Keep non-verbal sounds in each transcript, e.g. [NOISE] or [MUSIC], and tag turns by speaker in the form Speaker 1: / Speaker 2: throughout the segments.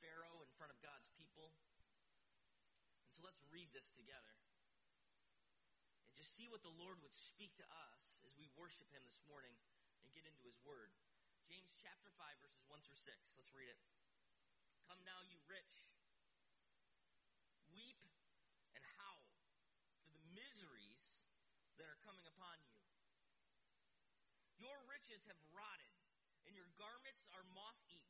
Speaker 1: Pharaoh in front of God's people. And so let's read this together and just see what the Lord would speak to us as we worship Him this morning and get into His Word. James chapter 5, verses 1 through 6. Let's read it. Come now, you rich, weep and howl for the miseries that are coming upon you. Your riches have rotted, and your garments are moth eaten.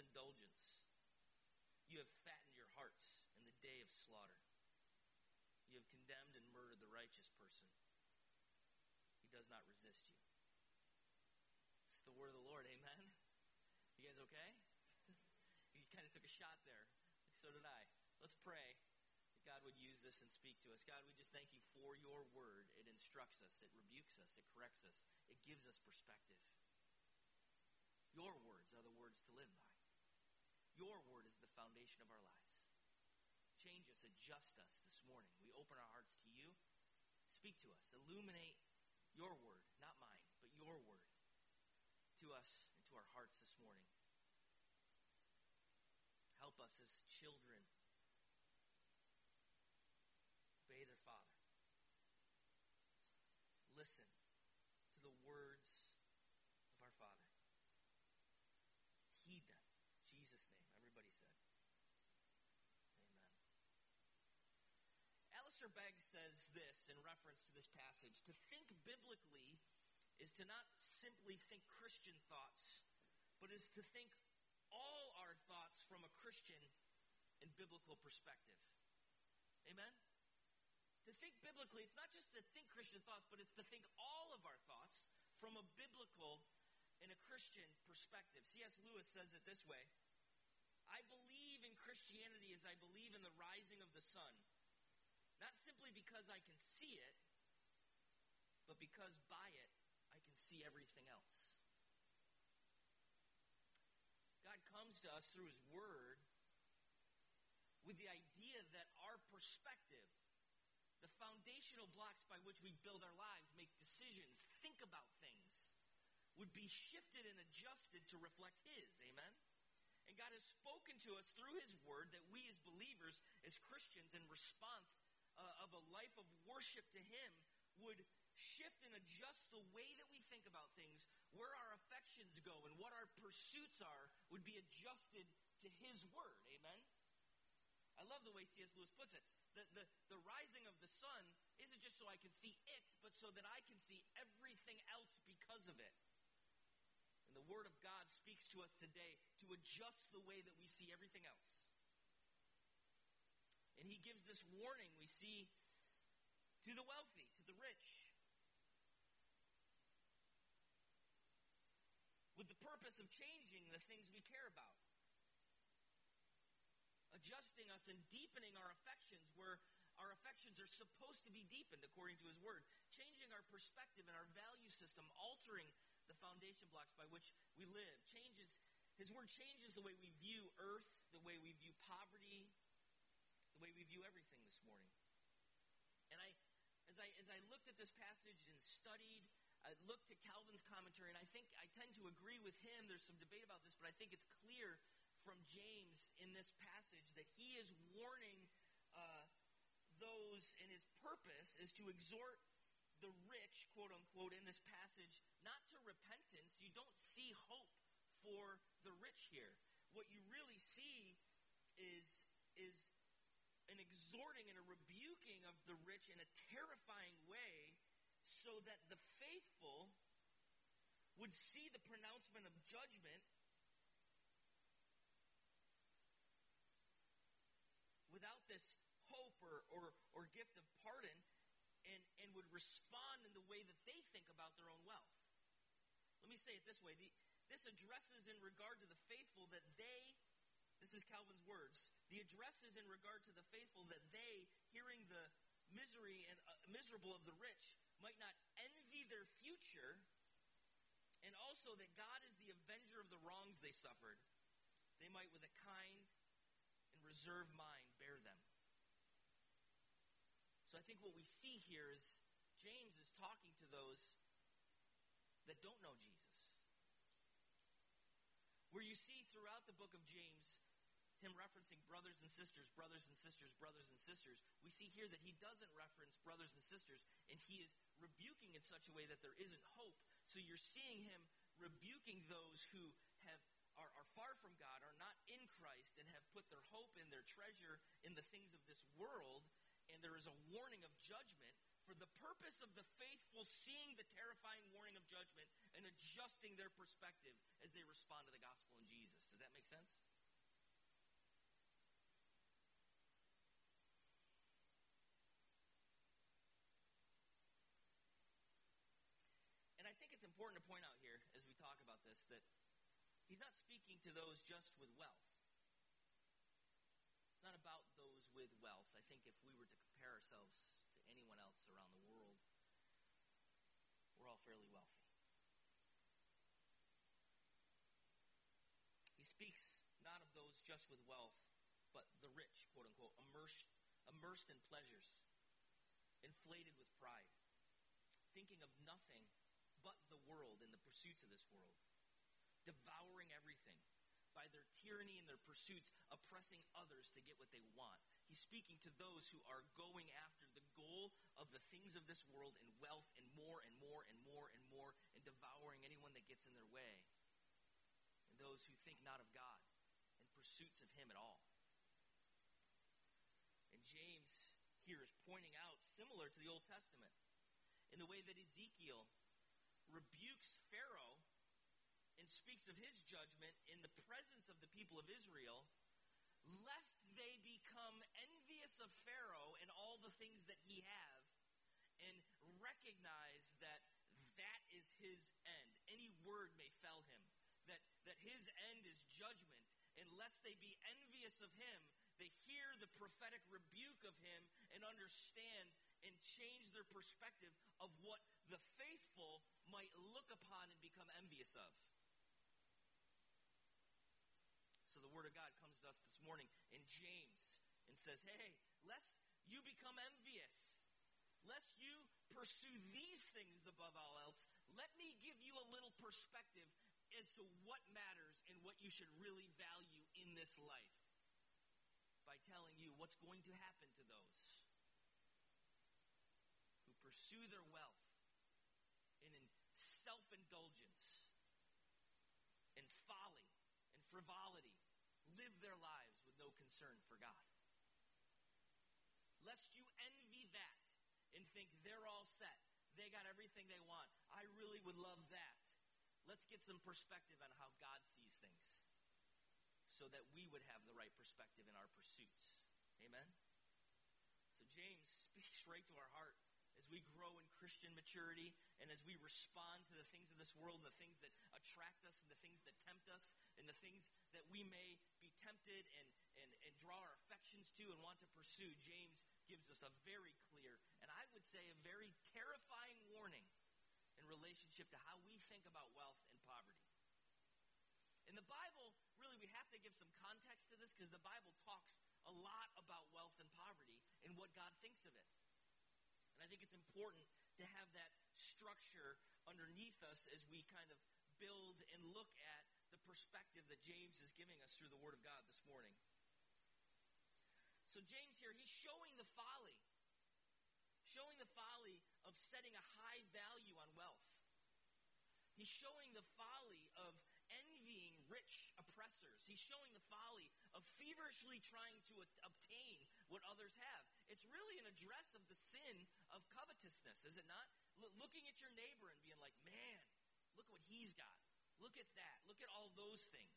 Speaker 1: indulgence. You have fattened your hearts in the day of slaughter. You have condemned and murdered the righteous person. He does not resist you. It's the word of the Lord. Amen. You guys okay? [LAUGHS] you kind of took a shot there. So did I. Let's pray that God would use this and speak to us. God, we just thank you for your word. It instructs us, it rebukes us, it corrects us, it gives us perspective. Your words are the words to live by. Your word is the foundation of our lives. Change us, adjust us this morning. We open our hearts to you. Speak to us. Illuminate your word, not mine, but your word to us and to our hearts this morning. Help us as children obey their father. Listen to the words of our Father. Heed them. In Jesus' name. Everybody said. Amen. Alistair Begg says this in reference to this passage To think biblically is to not simply think Christian thoughts, but is to think all our thoughts from a Christian and biblical perspective. Amen? To think biblically, it's not just to think Christian thoughts, but it's to think all of our thoughts from a biblical and a Christian perspective. C.S. Lewis says it this way I believe in Christianity as I believe in the rising of the sun, not simply because I can see it, but because by it I can see everything else. God comes to us through His Word with the idea that our perspective, the foundational blocks by which we build our lives, make decisions, think about things, would be shifted and adjusted to reflect His. Amen? And God has spoken to us through His Word that we as believers, as Christians, in response uh, of a life of worship to Him, would shift and adjust the way that we think about things, where our affections go, and what our pursuits are, would be adjusted to His Word. Amen? I love the way C.S. Lewis puts it. The, the, the rising of the sun isn't just so I can see it, but so that I can see everything else because of it. And the Word of God speaks to us today to adjust the way that we see everything else. And He gives this warning we see to the wealthy, to the rich, with the purpose of changing the things we care about. Adjusting us and deepening our affections where our affections are supposed to be deepened according to his word, changing our perspective and our value system, altering the foundation blocks by which we live. Changes his word changes the way we view earth, the way we view poverty, the way we view everything this morning. And I as I as I looked at this passage and studied I looked at Calvin's commentary, and I think I tend to agree with him. There's some debate about this, but I think it's clear from James in this passage that he is warning uh, those, and his purpose is to exhort the rich, quote unquote, in this passage, not to repentance. You don't see hope for the rich here. What you really see is, is an exhorting and a rebuking of the rich in a terrifying way so that the faithful would see the pronouncement of judgment without this hope or, or, or gift of pardon and, and would respond in the way that they think about their own wealth. Let me say it this way the, this addresses in regard to the faithful that they, this is Calvin's words, the address is in regard to the faithful that they, hearing the misery and uh, miserable of the rich, might not envy their future, and also that God is the avenger of the wrongs they suffered. They might, with a kind and reserved mind, bear them. So I think what we see here is James is talking to those that don't know Jesus. Where you see throughout the book of James him referencing brothers and sisters, brothers and sisters, brothers and sisters, we see here that he doesn't reference brothers and sisters, and he is rebuking in such a way that there isn't hope. So you're seeing him rebuking those who have are, are far from God, are not in Christ, and have put their hope and their treasure in the things of this world, and there is a warning of judgment for the purpose of the faithful seeing the terrifying warning of judgment and adjusting their perspective as they respond to the gospel in Jesus. Does that make sense? And I think it's important to point out here as we talk about this that he's not speaking to those just with wealth. It's not about those with wealth. I think if we were to compare ourselves to anyone else around the world, we're all fairly wealthy. He speaks not of those just with wealth, but the rich, quote unquote, immersed, immersed in pleasures, inflated with pride, thinking of nothing but the world and the pursuits of this world, devouring everything by their tyranny and their pursuits, oppressing others to get what they want. He's speaking to those who are going after the goal of the things of this world and wealth and more and more and more and more and devouring anyone that gets in their way. And those who think not of God and pursuits of Him at all. And James here is pointing out, similar to the Old Testament, in the way that Ezekiel rebukes Pharaoh speaks of his judgment in the presence of the people of Israel, lest they become envious of Pharaoh and all the things that he have, and recognize that that is his end. Any word may fell him. That, that his end is judgment. Unless they be envious of him, they hear the prophetic rebuke of him and understand and change their perspective of what the faithful might look upon and become envious of. The Word of God comes to us this morning in James and says, Hey, lest you become envious, lest you pursue these things above all else, let me give you a little perspective as to what matters and what you should really value in this life by telling you what's going to happen to those who pursue their wealth and in self indulgence and folly and frivolity live their lives with no concern for God. Lest you envy that and think they're all set. Got everything they want. I really would love that. Let's get some perspective on how God sees things so that we would have the right perspective in our pursuits. Amen? So James [LAUGHS] speaks right to our heart as we grow in Christian maturity and as we respond to the things of this world and the things that attract us and the things that tempt us and the things that we may be tempted and, and, and draw our affections to and want to pursue, James gives us a very clear and I would say a very terrifying relationship to how we think about wealth and poverty. In the Bible, really, we have to give some context to this because the Bible talks a lot about wealth and poverty and what God thinks of it. And I think it's important to have that structure underneath us as we kind of build and look at the perspective that James is giving us through the Word of God this morning. So, James here, he's showing the folly, showing the folly of setting a high value on wealth. He's showing the folly of envying rich oppressors. He's showing the folly of feverishly trying to a- obtain what others have. It's really an address of the sin of covetousness, is it not? L- looking at your neighbor and being like, man, look at what he's got. Look at that. Look at all those things.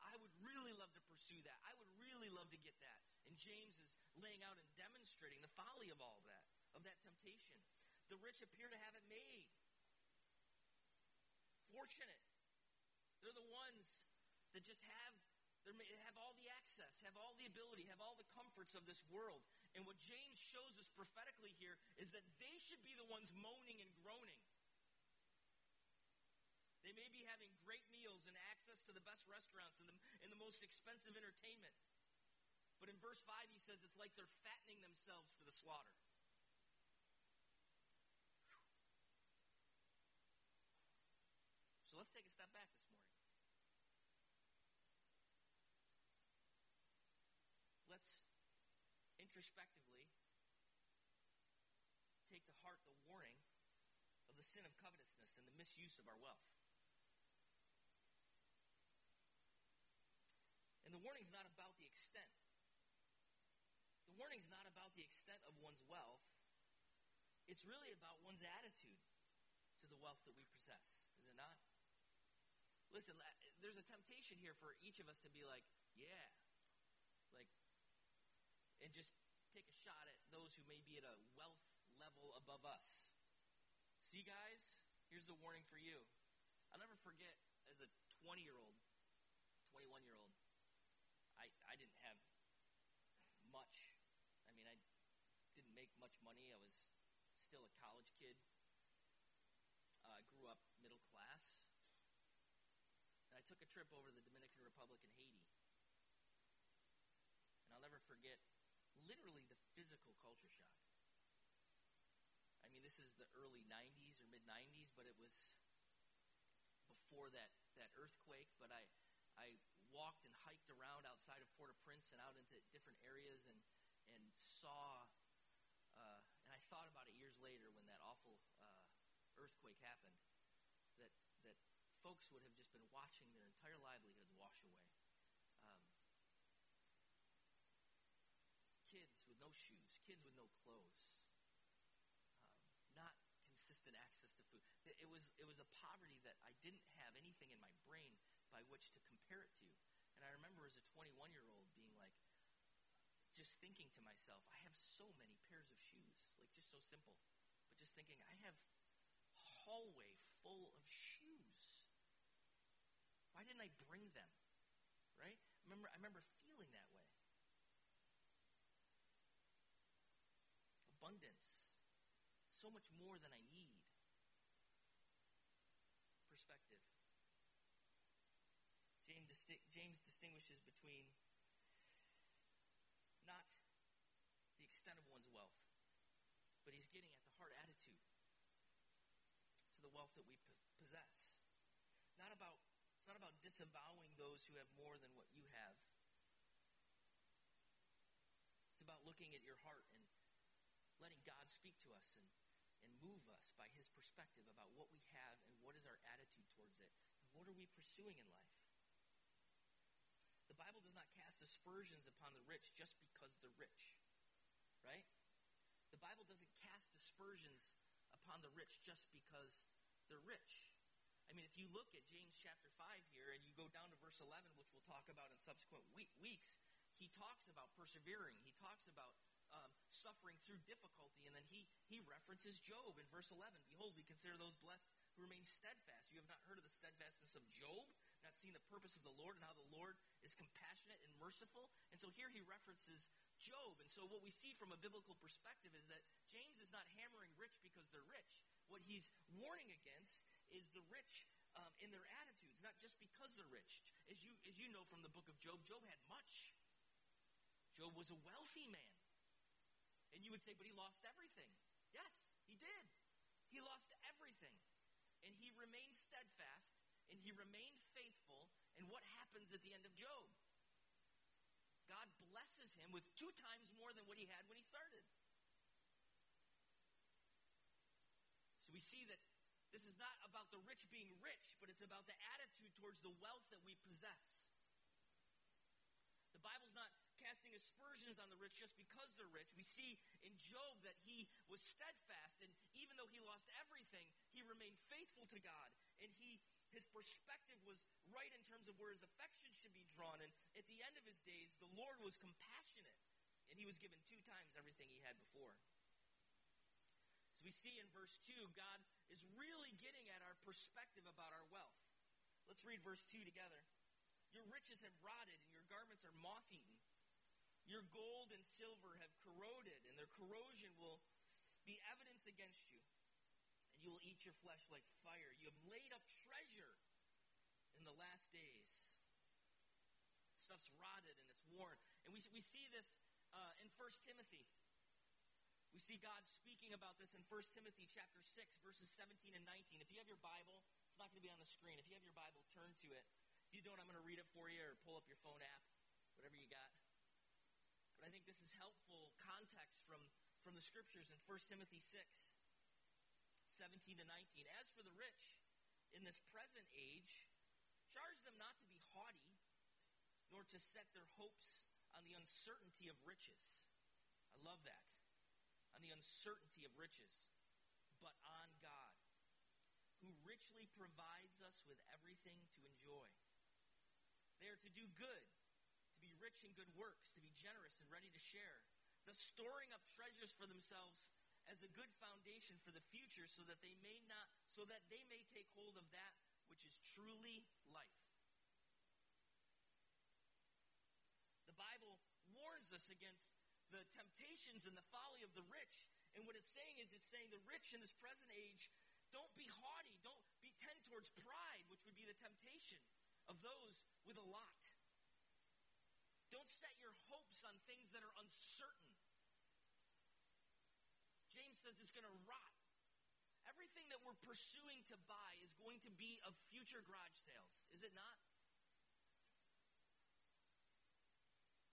Speaker 1: I would really love to pursue that. I would really love to get that. And James is laying out and demonstrating the folly of all that, of that temptation. The rich appear to have it made. Fortunate. They're the ones that just have they have all the access, have all the ability, have all the comforts of this world. And what James shows us prophetically here is that they should be the ones moaning and groaning. They may be having great meals and access to the best restaurants and the, and the most expensive entertainment. But in verse 5, he says it's like they're fattening themselves for the slaughter. So let's take a step back this morning. Let's introspectively take to heart the warning of the sin of covetousness and the misuse of our wealth. And the warning's not about the extent. The warning's not about the extent of one's wealth. It's really about one's attitude to the wealth that we possess, is it not? Listen, there's a temptation here for each of us to be like, yeah, like, and just take a shot at those who may be at a wealth level above us. See, guys, here's the warning for you. I'll never forget as a 20 year old, 21 year old, I, I didn't have much. I mean, I didn't make much money. I was still a college kid. I uh, grew up middle class. And I took a trip over to the Dominican Republic and Haiti. And I'll never forget literally the physical culture shock. I mean, this is the early 90s or mid 90s, but it was before that, that earthquake. But I, I walked and hiked around outside of Port-au-Prince and out into different areas and and saw. Uh, and I thought about it years later when that awful uh, earthquake happened. That that folks would have just been watching their entire livelihoods wash away. Um, kids with no shoes, kids with no clothes, um, not consistent access to food. It was it was a poverty that I didn't have anything in my brain by which to compare it to. And I remember as a 21 year old being like, just thinking to myself, I have so many pairs of shoes, like just so simple. But just thinking, I have hallway full of shoes. Why didn't I bring them? Right? I remember, I remember feeling that way. Abundance. So much more than I need. Perspective. James, James distinguishes between not the extent of one's wealth, but he's getting at the heart attitude to the wealth that we possess. Not about it's not about disavowing those who have more than what you have. It's about looking at your heart and letting God speak to us and, and move us by his perspective about what we have and what is our attitude towards it. What are we pursuing in life? The Bible does not cast aspersions upon the rich just because they're rich, right? The Bible doesn't cast aspersions upon the rich just because they're rich. I mean, if you look at James chapter 5 here and you go down to verse 11, which we'll talk about in subsequent week, weeks, he talks about persevering. He talks about um, suffering through difficulty. And then he, he references Job in verse 11. Behold, we consider those blessed who remain steadfast. You have not heard of the steadfastness of Job, not seen the purpose of the Lord and how the Lord is compassionate and merciful. And so here he references Job. And so what we see from a biblical perspective is that James is not hammering rich because they're rich. What he's warning against is the rich um, in their attitudes, not just because they're rich. As you, as you know from the book of Job, Job had much. Job was a wealthy man. And you would say, but he lost everything. Yes, he did. He lost everything. And he remained steadfast and he remained faithful. And what happens at the end of Job? God blesses him with two times more than what he had when he started. So we see that this is not about the rich being rich, but it's about the attitude towards the wealth that we possess. The Bible's not casting aspersions on the rich just because they're rich. We see in Job that he was steadfast, and even though he lost everything, he remained faithful to God, and he his perspective was right in terms of where his affection should be drawn. And at the end of his days, the Lord was compassionate, and he was given two times everything he had before. As we see in verse 2, God is really getting at our perspective about our wealth. Let's read verse 2 together. Your riches have rotted, and your garments are moth eaten. Your gold and silver have corroded, and their corrosion will be evidence against you. And you will eat your flesh like fire. You have laid up treasure in the last days. Stuff's rotted and it's worn. And we, we see this uh, in 1 Timothy. We see God speaking about this in 1 Timothy chapter 6, verses 17 and 19. If you have your Bible, it's not going to be on the screen. If you have your Bible, turn to it. If you don't, I'm going to read it for you or pull up your phone app, whatever you got. I think this is helpful context from, from the scriptures in 1 Timothy 6, 17 to 19. As for the rich in this present age, charge them not to be haughty, nor to set their hopes on the uncertainty of riches. I love that on the uncertainty of riches, but on God, who richly provides us with everything to enjoy. They are to do good, rich in good works, to be generous and ready to share, thus storing up treasures for themselves as a good foundation for the future so that they may not so that they may take hold of that which is truly life. The Bible warns us against the temptations and the folly of the rich. And what it's saying is, it's saying the rich in this present age, don't be haughty, don't be tend towards pride, which would be the temptation of those with a lot. Don't set your hopes on things that are uncertain. James says it's going to rot. Everything that we're pursuing to buy is going to be of future garage sales, is it not?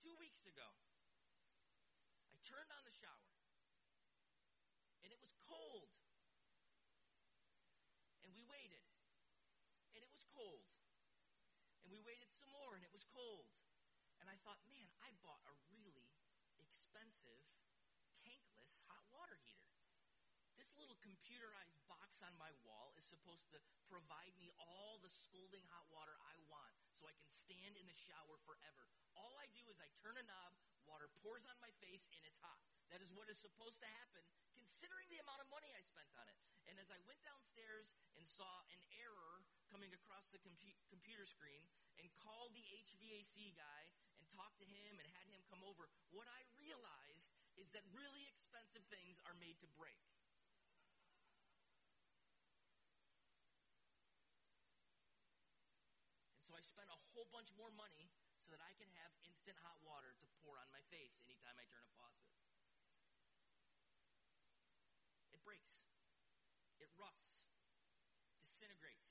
Speaker 1: Two weeks ago, I turned on the shower, and it was cold. And we waited, and it was cold. And we waited some more, and it was cold. And I thought, man, I bought a really expensive, tankless hot water heater. This little computerized box on my wall is supposed to provide me all the scalding hot water I want so I can stand in the shower forever. All I do is I turn a knob, water pours on my face, and it's hot. That is what is supposed to happen, considering the amount of money I spent on it. And as I went downstairs and saw an error coming across the compu- computer screen and called the HVAC guy talked to him and had him come over, what I realized is that really expensive things are made to break. And so I spent a whole bunch more money so that I can have instant hot water to pour on my face anytime I turn a faucet. It breaks. It rusts. Disintegrates.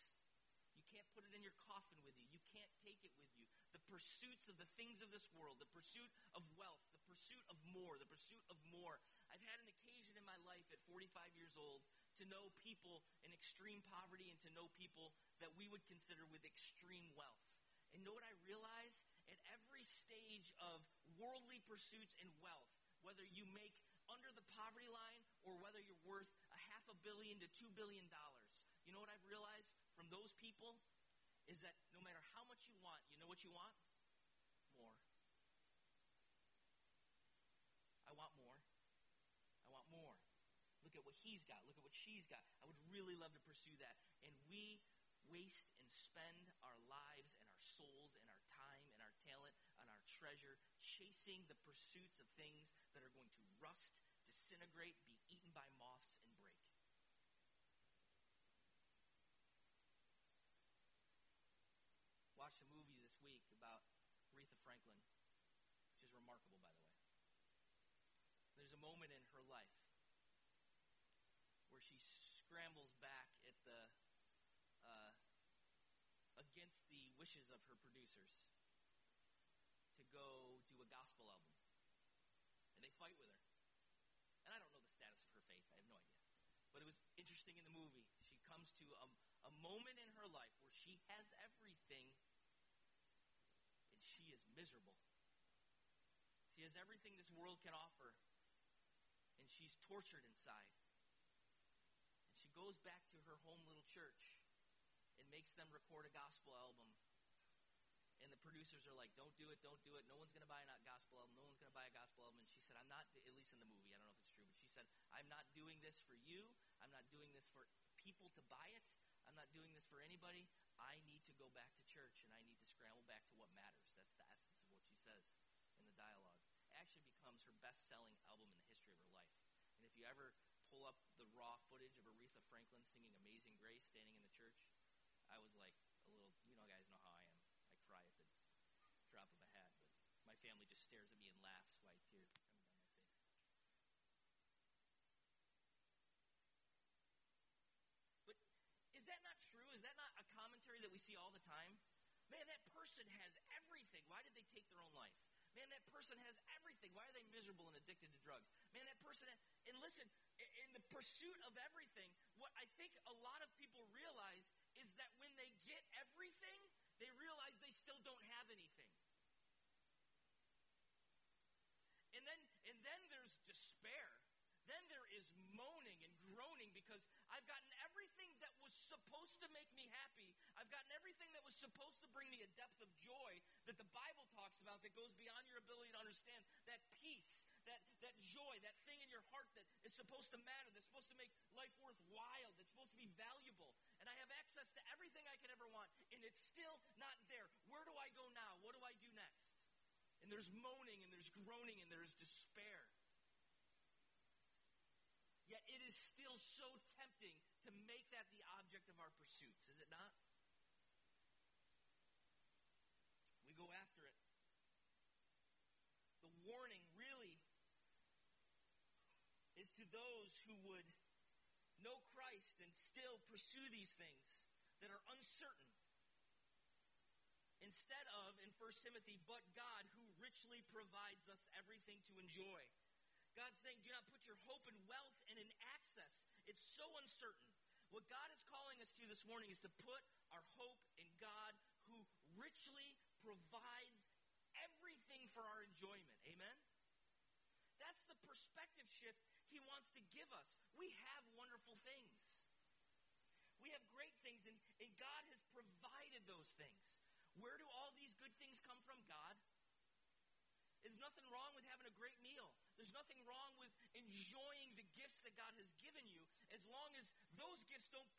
Speaker 1: Put it in your coffin with you. You can't take it with you. The pursuits of the things of this world, the pursuit of wealth, the pursuit of more, the pursuit of more. I've had an occasion in my life at 45 years old to know people in extreme poverty and to know people that we would consider with extreme wealth. And know what I realize? At every stage of worldly pursuits and wealth, whether you make under the poverty line or whether you're worth a half a billion to two billion dollars, you know what I've realized from those people? Is that no matter how much you want, you know what you want? More. I want more. I want more. Look at what he's got. Look at what she's got. I would really love to pursue that. And we waste and spend our lives and our souls and our time and our talent and our treasure chasing the pursuits of things that are going to rust, disintegrate, be eaten by moths, and break. Watched a movie this week about Aretha Franklin, which is remarkable, by the way. There's a moment in her life where she scrambles back at the uh, against the wishes of her producers to go do a gospel album. And they fight with her. And I don't know the status of her faith. I have no idea. But it was interesting in the movie. She comes to a, a moment in her life where she has everything and she is miserable. She has everything this world can offer and she's tortured inside. And she goes back to her home little church and makes them record a gospel album and the producers are like, "Don't do it, don't do it. No one's going to buy a gospel album. No one's going to buy a gospel album." And she said, "I'm not. At least in the movie, I don't know if it's true, but she said, I'm not doing this for you. I'm not doing this for people to buy it. I'm not doing this for anybody. I need to go back to church and I need to scramble back to what matters. That's the essence of what she says in the dialogue. It actually becomes her best selling album in the history of her life. And if you ever pull up the raw footage of Aretha Franklin singing Amazing Grace standing in the church, I was like a little, you know, guys know how I am. I cry at the drop of a hat, but my family just stares at me and laughs while tears coming down my face. But is that not true? Is that not a commentary that we see all the time? Man, that person has everything. Why did they take their own life? Man, that person has everything. Why are they miserable and addicted to drugs? Man, that person. and listen, in the pursuit of everything, what I think a lot of people realize is that when they get everything, they realize they still don't have anything. And then, and then there's despair. Then there is moaning and groaning because I've gotten everything supposed to make me happy. I've gotten everything that was supposed to bring me a depth of joy that the Bible talks about that goes beyond your ability to understand. That peace, that, that joy, that thing in your heart that is supposed to matter, that's supposed to make life worthwhile, that's supposed to be valuable. And I have access to everything I could ever want, and it's still not there. Where do I go now? What do I do next? And there's moaning, and there's groaning, and there's despair. Yet it is still so tempting to make that the object of our pursuits, is it not? We go after it. The warning really is to those who would know Christ and still pursue these things that are uncertain. Instead of, in 1 Timothy, but God who richly provides us everything to enjoy. God's saying, do not put your hope in wealth and in access. It's so uncertain. What God is calling us to this morning is to put our hope in God who richly provides everything for our enjoyment. Amen? That's the perspective shift He wants to give us. We have wonderful things. We have great things, and, and God has provided those things. Where do all these good things come from? God. There's nothing wrong with having a great meal. There's nothing wrong with enjoying the gifts that God has given you as long as those gifts don't